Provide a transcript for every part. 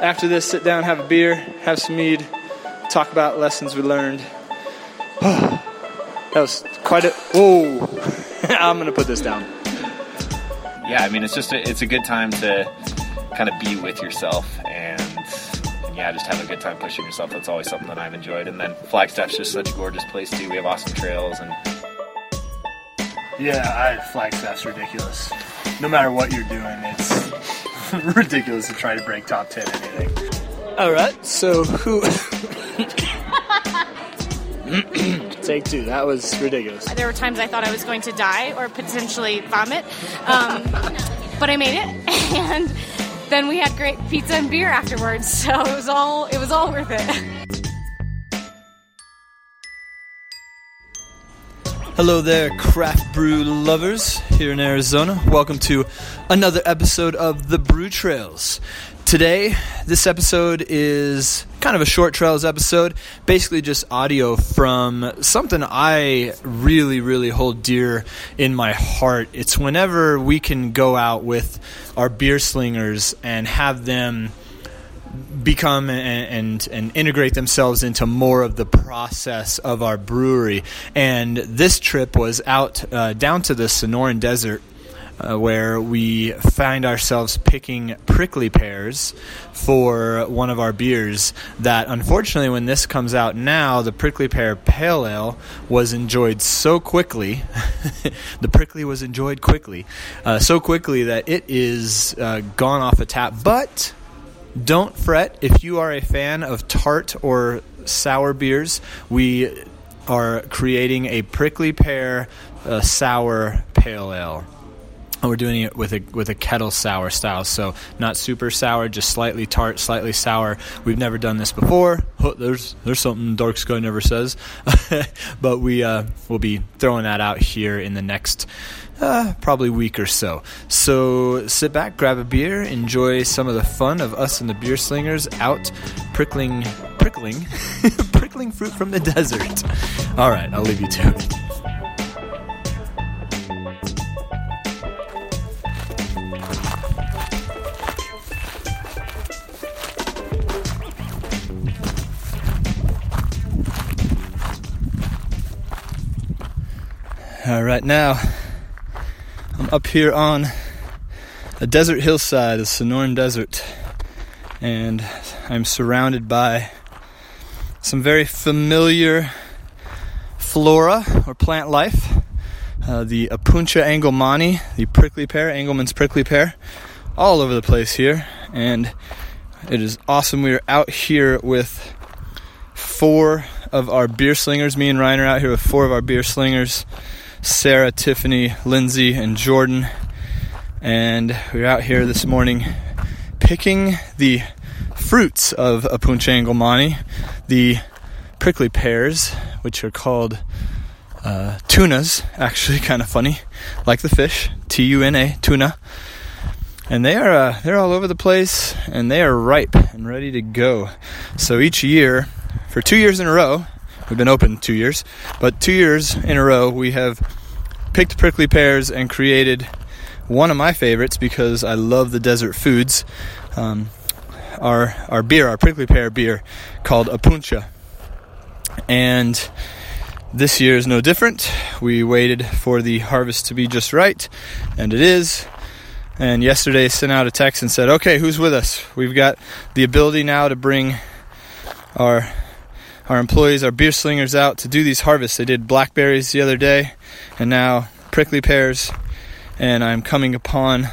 after this, sit down, have a beer, have some mead, talk about lessons we learned. that was quite a. Whoa! I'm gonna put this down. Yeah, I mean, it's just a, it's a good time to kind of be with yourself and, and yeah, just have a good time pushing yourself. That's always something that I've enjoyed. And then Flagstaff's just such a gorgeous place too. We have awesome trails and Yeah, I, Flagstaff's ridiculous. No matter what you're doing, it's ridiculous to try to break top 10 anything. All right, so who? Take two. That was ridiculous. There were times I thought I was going to die or potentially vomit, um, but I made it. And then we had great pizza and beer afterwards, so it was all it was all worth it. Hello there, craft brew lovers here in Arizona. Welcome to another episode of the Brew Trails. Today, this episode is kind of a short trails episode, basically just audio from something I really, really hold dear in my heart. It's whenever we can go out with our beer slingers and have them become and, and and integrate themselves into more of the process of our brewery. And this trip was out uh, down to the Sonoran Desert. Uh, where we find ourselves picking prickly pears for one of our beers. That unfortunately, when this comes out now, the prickly pear pale ale was enjoyed so quickly. the prickly was enjoyed quickly, uh, so quickly that it is uh, gone off a tap. But don't fret if you are a fan of tart or sour beers. We are creating a prickly pear uh, sour pale ale. We're doing it with a with a kettle sour style, so not super sour, just slightly tart, slightly sour. We've never done this before. Oh, there's there's something Dark Sky never says, but we uh, will be throwing that out here in the next uh, probably week or so. So sit back, grab a beer, enjoy some of the fun of us and the beer slingers out prickling, prickling, prickling fruit from the desert. All right, I'll leave you to it. All right, now I'm up here on a desert hillside, the Sonoran Desert, and I'm surrounded by some very familiar flora or plant life. Uh, the Opuntia engelmannii, the prickly pear, Engelmann's prickly pear, all over the place here, and it is awesome. We are out here with four of our beer slingers. Me and Ryan are out here with four of our beer slingers. Sarah, Tiffany, Lindsay, and Jordan. And we're out here this morning picking the fruits of Opuntia engelmannii, the prickly pears, which are called uh, tunas, actually kind of funny, like the fish, T U N A, tuna. And they are uh, they're all over the place, and they are ripe and ready to go. So each year, for two years in a row, We've been open two years, but two years in a row we have picked prickly pears and created one of my favorites because I love the desert foods. Um, our our beer, our prickly pear beer, called Opuntia, and this year is no different. We waited for the harvest to be just right, and it is. And yesterday sent out a text and said, "Okay, who's with us? We've got the ability now to bring our our employees, our beer slingers out to do these harvests. They did blackberries the other day and now prickly pears. And I'm coming upon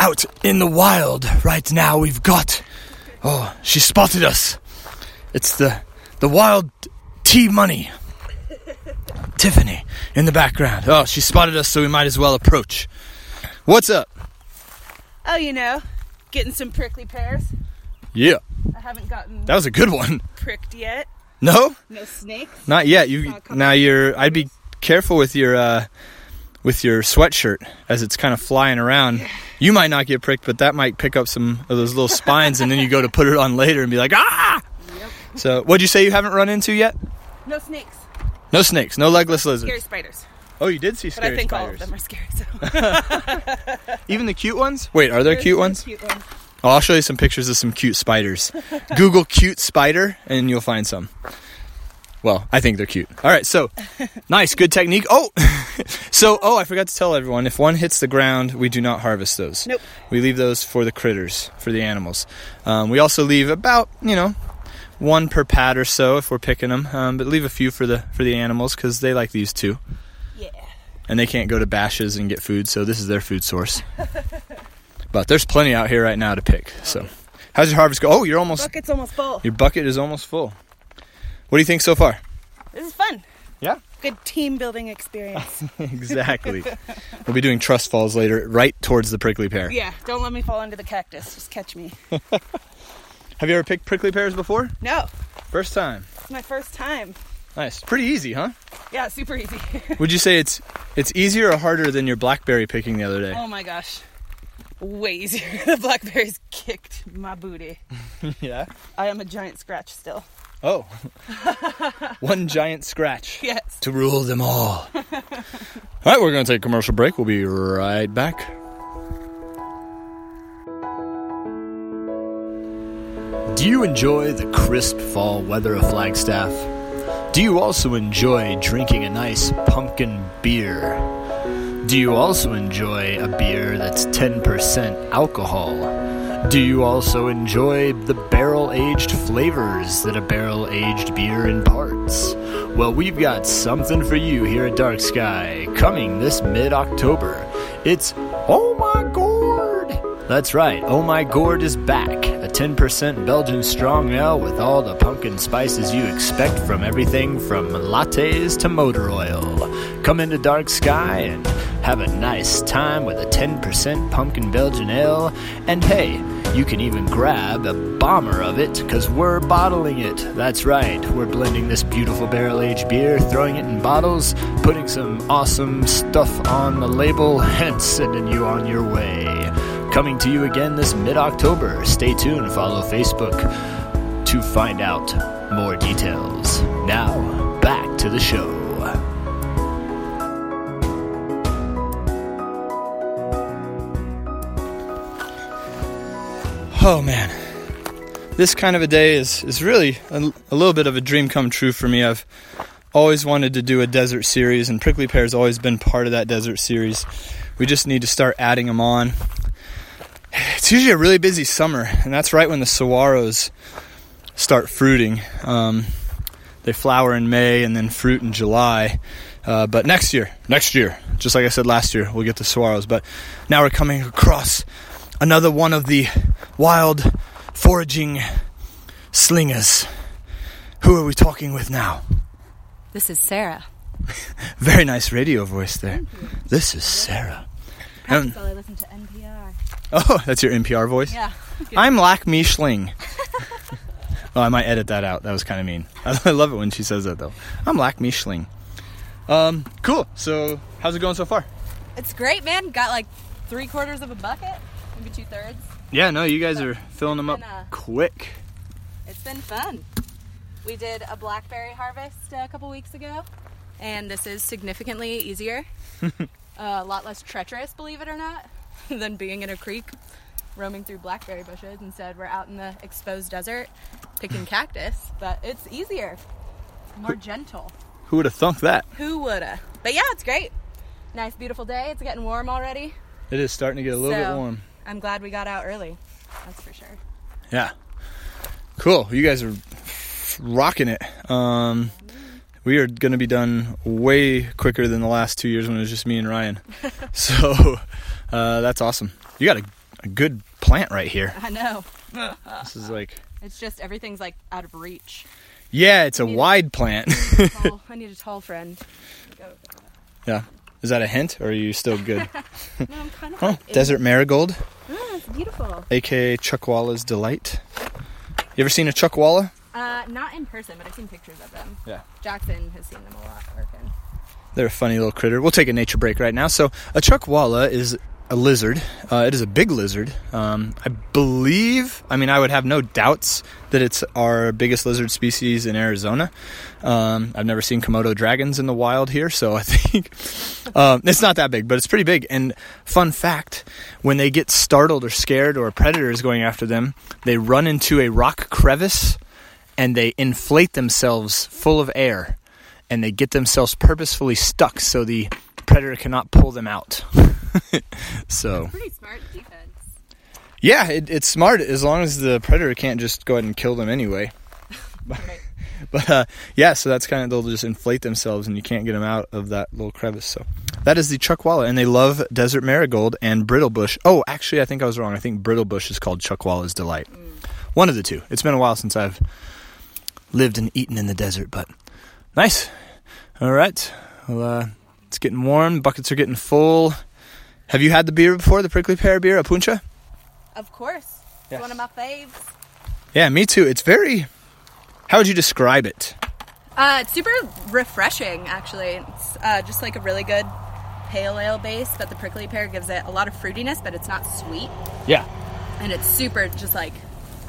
out in the wild right now. We've got, oh, she spotted us. It's the, the wild tea money. Tiffany in the background. Oh, she spotted us, so we might as well approach. What's up? Oh, you know, getting some prickly pears. Yeah, I haven't gotten that was a good one. pricked yet. No, No snakes. Not yet. You Not now you're. I'd be careful with your uh, with your sweatshirt as it's kind of flying around. You might not get pricked, but that might pick up some of those little spines, and then you go to put it on later and be like, ah. So, what'd you say you haven't run into yet? No snakes. No snakes, no legless lizards. Scary spiders. Oh, you did see But scary I think all of them are scary. So Even the cute ones. Wait, are there There's cute some ones? Cute ones. Oh, I'll show you some pictures of some cute spiders. Google cute spider and you'll find some. Well, I think they're cute. All right, so nice, good technique. Oh, so oh, I forgot to tell everyone if one hits the ground, we do not harvest those. Nope. We leave those for the critters, for the animals. Um, we also leave about you know one per pad or so if we're picking them, um, but leave a few for the for the animals because they like these too, Yeah. and they can't go to Bashas' and get food, so this is their food source. But there's plenty out here right now to pick. So, how's your harvest go? Oh, you're almost Bucket's almost full. your bucket is almost full. What do you think so far? This is fun. Yeah. Good team building experience. exactly. we'll be doing trust falls later, right towards the prickly pear. yeah. Don't let me fall into the cactus. Just catch me. Have you ever picked prickly pears before? No. First time. It's my first time. Nice. Pretty easy, huh? Yeah, super easy. Would you say it's it's easier or harder than your blackberry picking the other day? oh my gosh. Way easier. the blackberries kicked my booty. yeah. I am a giant scratch still. Oh. One giant scratch Yes. to rule them all. all right, we're going to take a commercial break. We'll be right back. Do you enjoy the crisp fall weather of Flagstaff? Do you also enjoy drinking a nice pumpkin beer? Do you also enjoy a beer that's 10% alcohol? Do you also enjoy the barrel aged flavors that a barrel aged beer imparts? Well, we've got something for you here at Dark Sky coming this mid October. It's Oh My Gourd! That's right, Oh My Gourd is back. A 10% Belgian strong ale with all the pumpkin spices you expect from everything from lattes to motor oil. Come into Dark Sky and have a nice time with a 10% pumpkin Belgian ale. And hey, you can even grab a bomber of it because we're bottling it. That's right, we're blending this beautiful barrel aged beer, throwing it in bottles, putting some awesome stuff on the label, and sending you on your way. Coming to you again this mid October. Stay tuned, follow Facebook to find out more details. Now, back to the show. Oh man, this kind of a day is, is really a, a little bit of a dream come true for me. I've always wanted to do a desert series, and Prickly Pear has always been part of that desert series. We just need to start adding them on. It's usually a really busy summer, and that's right when the saguaros start fruiting. Um, they flower in May and then fruit in July. Uh, but next year, next year, just like I said last year, we'll get the saguaros. But now we're coming across another one of the wild foraging slingers. Who are we talking with now? This is Sarah. Very nice radio voice there. This is Sarah. Um, I listen to NPR. oh, that's your NPR voice? Yeah. I'm Lack Me Schling. oh, I might edit that out. That was kind of mean. I love it when she says that, though. I'm Lack Me Schling. Um, cool. So, how's it going so far? It's great, man. Got like three quarters of a bucket, maybe two thirds. Yeah, no, you guys are filling them up Been, uh, quick. It's been fun. We did a blackberry harvest a couple weeks ago, and this is significantly easier. a lot less treacherous, believe it or not, than being in a creek roaming through blackberry bushes. Instead, we're out in the exposed desert picking cactus, but it's easier, more gentle. Who would have thunk that? Who woulda? But yeah, it's great. Nice, beautiful day. It's getting warm already. It is starting to get a little bit warm. I'm glad we got out early. That's for sure. Yeah. Cool. You guys are rocking it. Um, we are going to be done way quicker than the last two years when it was just me and Ryan. so uh, that's awesome. You got a, a good plant right here. I know. This is like, It's just everything's like out of reach. yeah, it's a wide plant. Tall, I need a tall friend. yeah. Is that a hint, or are you still good? No, I'm kind of. Oh, desert marigold, beautiful. aka Chuckwalla's delight. You ever seen a Chuckwalla? Uh, not in person, but I've seen pictures of them. Yeah. Jackson has seen them a lot working. They're a funny little critter. We'll take a nature break right now. So, a chuckwalla is a lizard. Uh, it is a big lizard. Um, I believe, I mean, I would have no doubts that it's our biggest lizard species in Arizona. Um, I've never seen Komodo dragons in the wild here, so I think um, it's not that big, but it's pretty big. And fun fact when they get startled or scared or a predator is going after them, they run into a rock crevice and they inflate themselves full of air and they get themselves purposefully stuck so the predator cannot pull them out. so Pretty smart defense. yeah, it, it's smart as long as the predator can't just go ahead and kill them anyway. but uh, yeah, so that's kind of they'll just inflate themselves and you can't get them out of that little crevice. So that is the chuckwalla, and they love desert marigold and brittlebush. Oh, actually, I think I was wrong. I think brittlebush is called chuckwalla's delight. One of the two. It's been a while since I've lived and eaten in the desert, but nice. All right, well, uh, it's getting warm. Buckets are getting full. Have you had the beer before? The prickly pear beer, Opuntia? Of course. It's Yes. one of my faves. Yeah, me too. It's very. How would you describe it? Uh, it's super refreshing, actually. It's uh, just like a really good pale ale base, but the prickly pear gives it a lot of fruitiness, but it's not sweet. Yeah. And it's super, just like,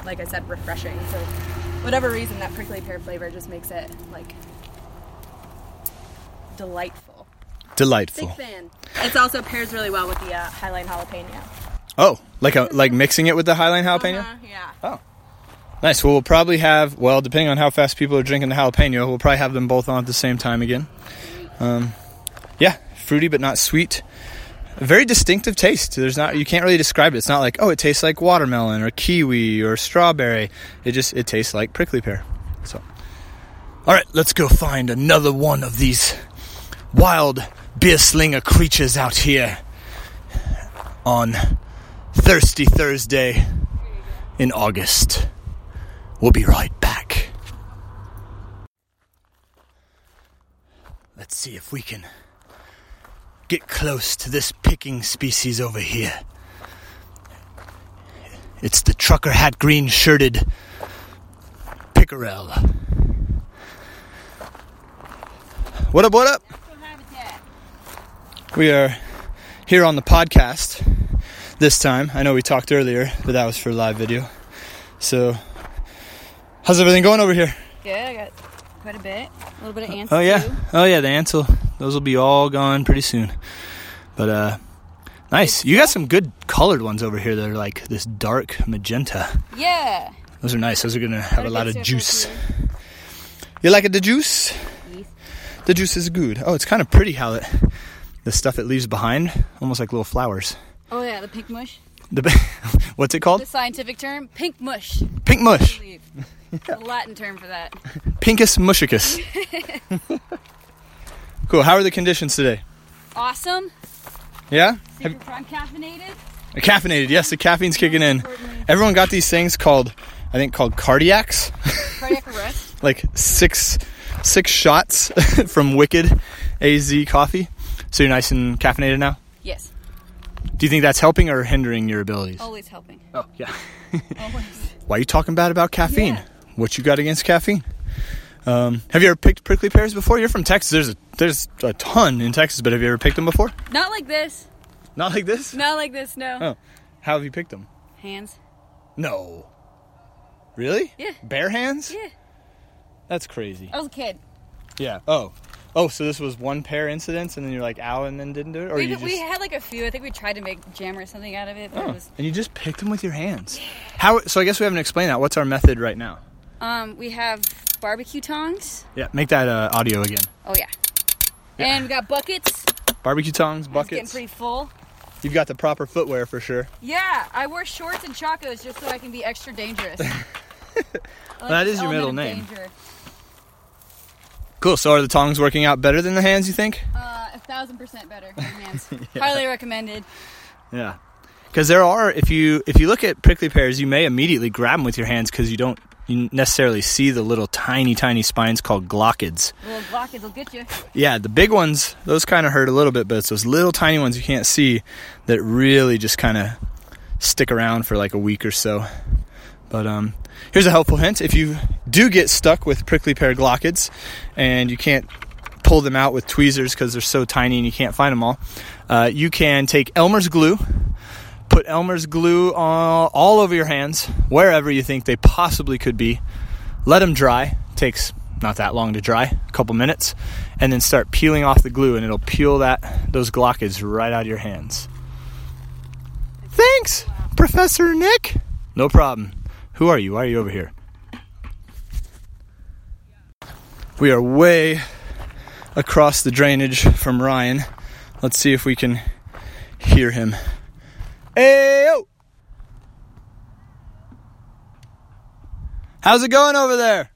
like I said, refreshing. So, whatever reason, that prickly pear flavor just makes it like delightful. Delightful. Big fan. It's also pairs really well with the uh, Highline jalapeno. Oh, like a like mixing it with the Highline jalapeno. Uh-huh, yeah. Oh, nice. Well, we'll probably have well, depending on how fast people are drinking the jalapeno, we'll probably have them both on at the same time again. Um, yeah, fruity but not sweet. A very distinctive taste. There's not you can't really describe it. It's not like oh, it tastes like watermelon or kiwi or strawberry. It just it tastes like prickly pear. So, all right, let's go find another one of these wild beer slinger creatures out here on Thirsty Thursday in August. We'll be right back. Let's see if we can get close to this picking species over here. It's the trucker hat green shirted pickerel. What up, what up? We are here on the podcast this time. I know we talked earlier, but that was for live video. So, how's everything going over here? Good. I got quite a bit. A little bit of ants. Oh yeah, too. oh yeah. The ants will those will be all gone pretty soon. But uh, nice. You got some good colored ones over here that are like this dark magenta. Yeah. Those are nice. Those are gonna have a lot of juice. You like it, the juice? Yes. The juice is good. Oh, it's kind of pretty how it the stuff it leaves behind, almost like little flowers. Oh yeah, the pink mush. The what's it called? The scientific term, pink mush. Pink mush. Believe. The Latin term for that. Pincus mushicus. cool. How are the conditions today? Awesome. Yeah. Super prime caffeinated. Caffeinated. Yes, the caffeine's kicking in. Everyone got these things called, I think, called cardiacs. Cardiac arrest. like six six shots from Wicked AZ coffee. So you're nice and caffeinated now. Yes. Do you think that's helping or hindering your abilities? Always helping. Oh yeah. Always. Why are you talking bad about caffeine? Yeah. What you got against caffeine? Um, have you ever picked prickly pears before? You're from Texas. There's a there's a ton in Texas, but have you ever picked them before? Not like this. Not like this. Not like this. No. Oh. How have you picked them? Hands. No. Really? Yeah. Bare hands? Yeah. That's crazy. I was a kid. Yeah. Oh. Oh, so this was one pair incidents, and then you're like, ow, and then didn't do it, or We, you just we had like a few. I think we tried to make jam or something out of it, but Oh, it was. and you just picked them with your hands. How? So I guess we haven't explained that. What's our method right now? Um, we have barbecue tongs. Yeah, make that uh, audio again. Oh yeah. And we got buckets. Barbecue tongs, It's getting buckets. pretty full. You've got the proper footwear for sure. Yeah, I wear shorts and chacos just so I can be extra dangerous. Like That your middle name. danger. Cool. So are the tongs working out better than the hands? You think? Uh, a thousand percent better. than hands. Highly recommended. Yeah. Because there are, if you if you look at prickly pears, you may immediately grab them with your hands because you don't you necessarily see the little tiny tiny spines called glochids. Little blockage will get you. Yeah, the big ones, those kind of hurt a little bit, but it's those little tiny ones you can't see that really just kind of stick around for like a week or so. But um, here's a helpful hint: if you do get stuck with prickly pear glochids and you can't pull them out with tweezers because they're so tiny and you can't find them all. Uh, you can take Elmer's glue, put Elmer's glue all, all over your hands, wherever you think they possibly could be. Let them dry. Takes not that long to dry, a couple minutes, and then start peeling off the glue, and it'll peel that those glockes right out of your hands. Thanks, Professor Nick. No problem. Who are you? Why are you over here? We are way across the drainage from Ryan. Let's see if we can hear him. Hey, How's it going over there?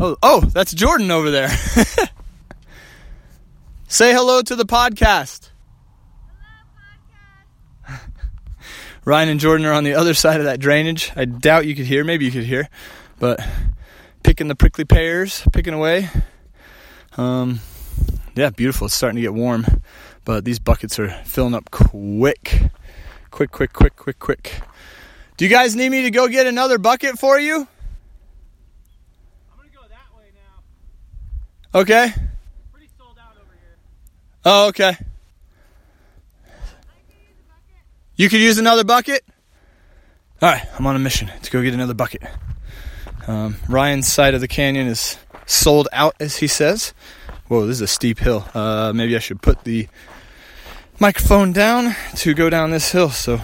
Oh, oh, that's Jordan over there. Say hello to the podcast. Ryan and Jordan are on the other side of that drainage. I doubt you could hear. Maybe you could hear, but picking the prickly pears, picking away. Um, yeah, beautiful. It's starting to get warm, but these buckets are filling up quick, quick, quick, quick, quick, quick. Do you guys need me to go get another bucket for you? I'm gonna go that way now. Okay. Pretty sold out over here. Oh, okay. You could use another bucket? All right, I'm on a mission to go get another bucket. Um, Ryan's side of the canyon is sold out, as he says. Whoa, this is a steep hill. Uh, maybe I should put the microphone down to go down this hill. So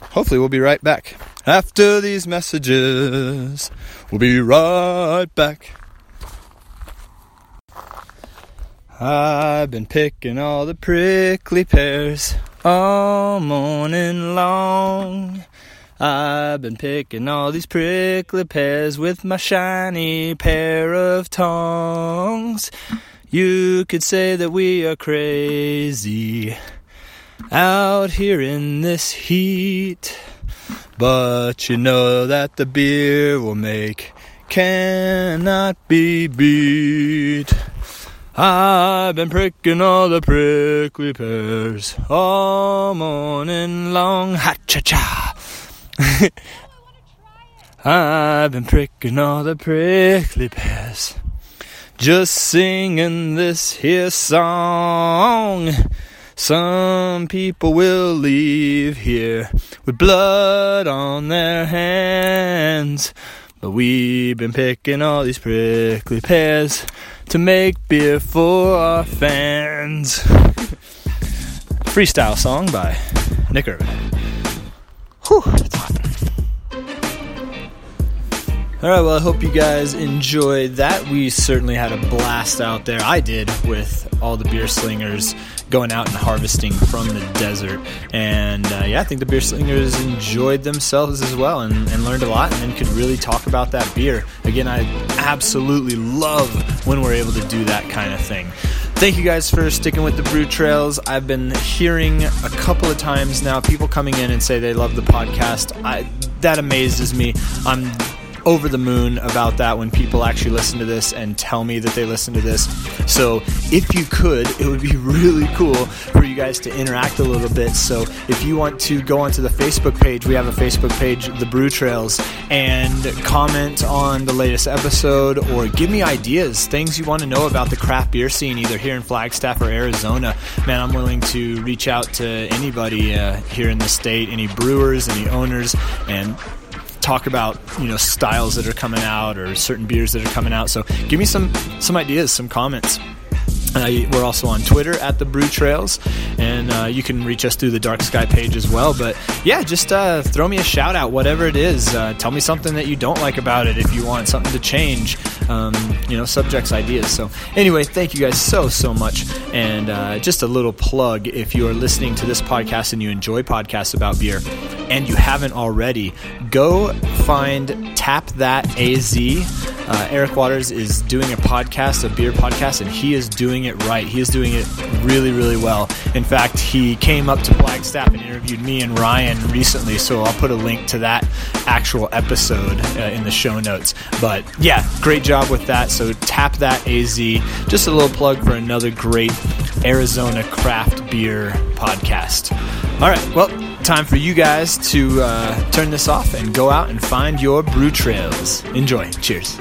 hopefully, we'll be right back. After these messages, we'll be right back. I've been picking all the prickly pears all morning long. I've been picking all these prickly pears with my shiny pair of tongs. You could say that we are crazy out here in this heat. But you know that the beer will make cannot be beat. I've been pricking all the prickly pears all morning long. Ha cha cha. I've been pricking all the prickly pears. Just singing this here song. Some people will leave here with blood on their hands. But we've been picking all these prickly pears to make beer for our fans. Freestyle song by Nick Irvin. Whew. All right, well, I hope you guys enjoyed that. We certainly had a blast out there. I did with all the beer slingers going out and harvesting from the desert. And uh, yeah, I think the beer slingers enjoyed themselves as well and, and learned a lot and could really talk about that beer. Again, I absolutely love when we're able to do that kind of thing. Thank you guys for sticking with the Brew Trails. I've been hearing a couple of times now people coming in and say they love the podcast. I, that amazes me. I'm over the moon about that when people actually listen to this and tell me that they listen to this. So, if you could, it would be really cool for you guys to interact a little bit. So, if you want to go onto the Facebook page, we have a Facebook page, The Brew Trails, and comment on the latest episode or give me ideas, things you want to know about the craft beer scene, either here in Flagstaff or Arizona. Man, I'm willing to reach out to anybody uh, here in the state, any brewers, any owners, and talk about you know styles that are coming out or certain beers that are coming out. So give me some some ideas, some comments. Uh, we're also on Twitter at the Brew Trails, and uh, you can reach us through the Dark Sky page as well. But yeah, just uh, throw me a shout out, whatever it is. Uh, tell me something that you don't like about it if you want something to change. Um, you know, subjects, ideas. So anyway, thank you guys so so much. And uh, just a little plug: if you are listening to this podcast and you enjoy podcasts about beer, and you haven't already, go find Tap That AZ. Uh, Eric Waters is doing a podcast, a beer podcast, and he is doing it right. He is doing it really, really well. In fact, he came up to Flagstaff and interviewed me and Ryan recently, so I'll put a link to that actual episode uh, in the show notes. But yeah, great job with that. So tap that AZ. Just a little plug for another great Arizona craft beer podcast. All right, well, time for you guys to uh, turn this off and go out and find your brew trails. Enjoy. Cheers.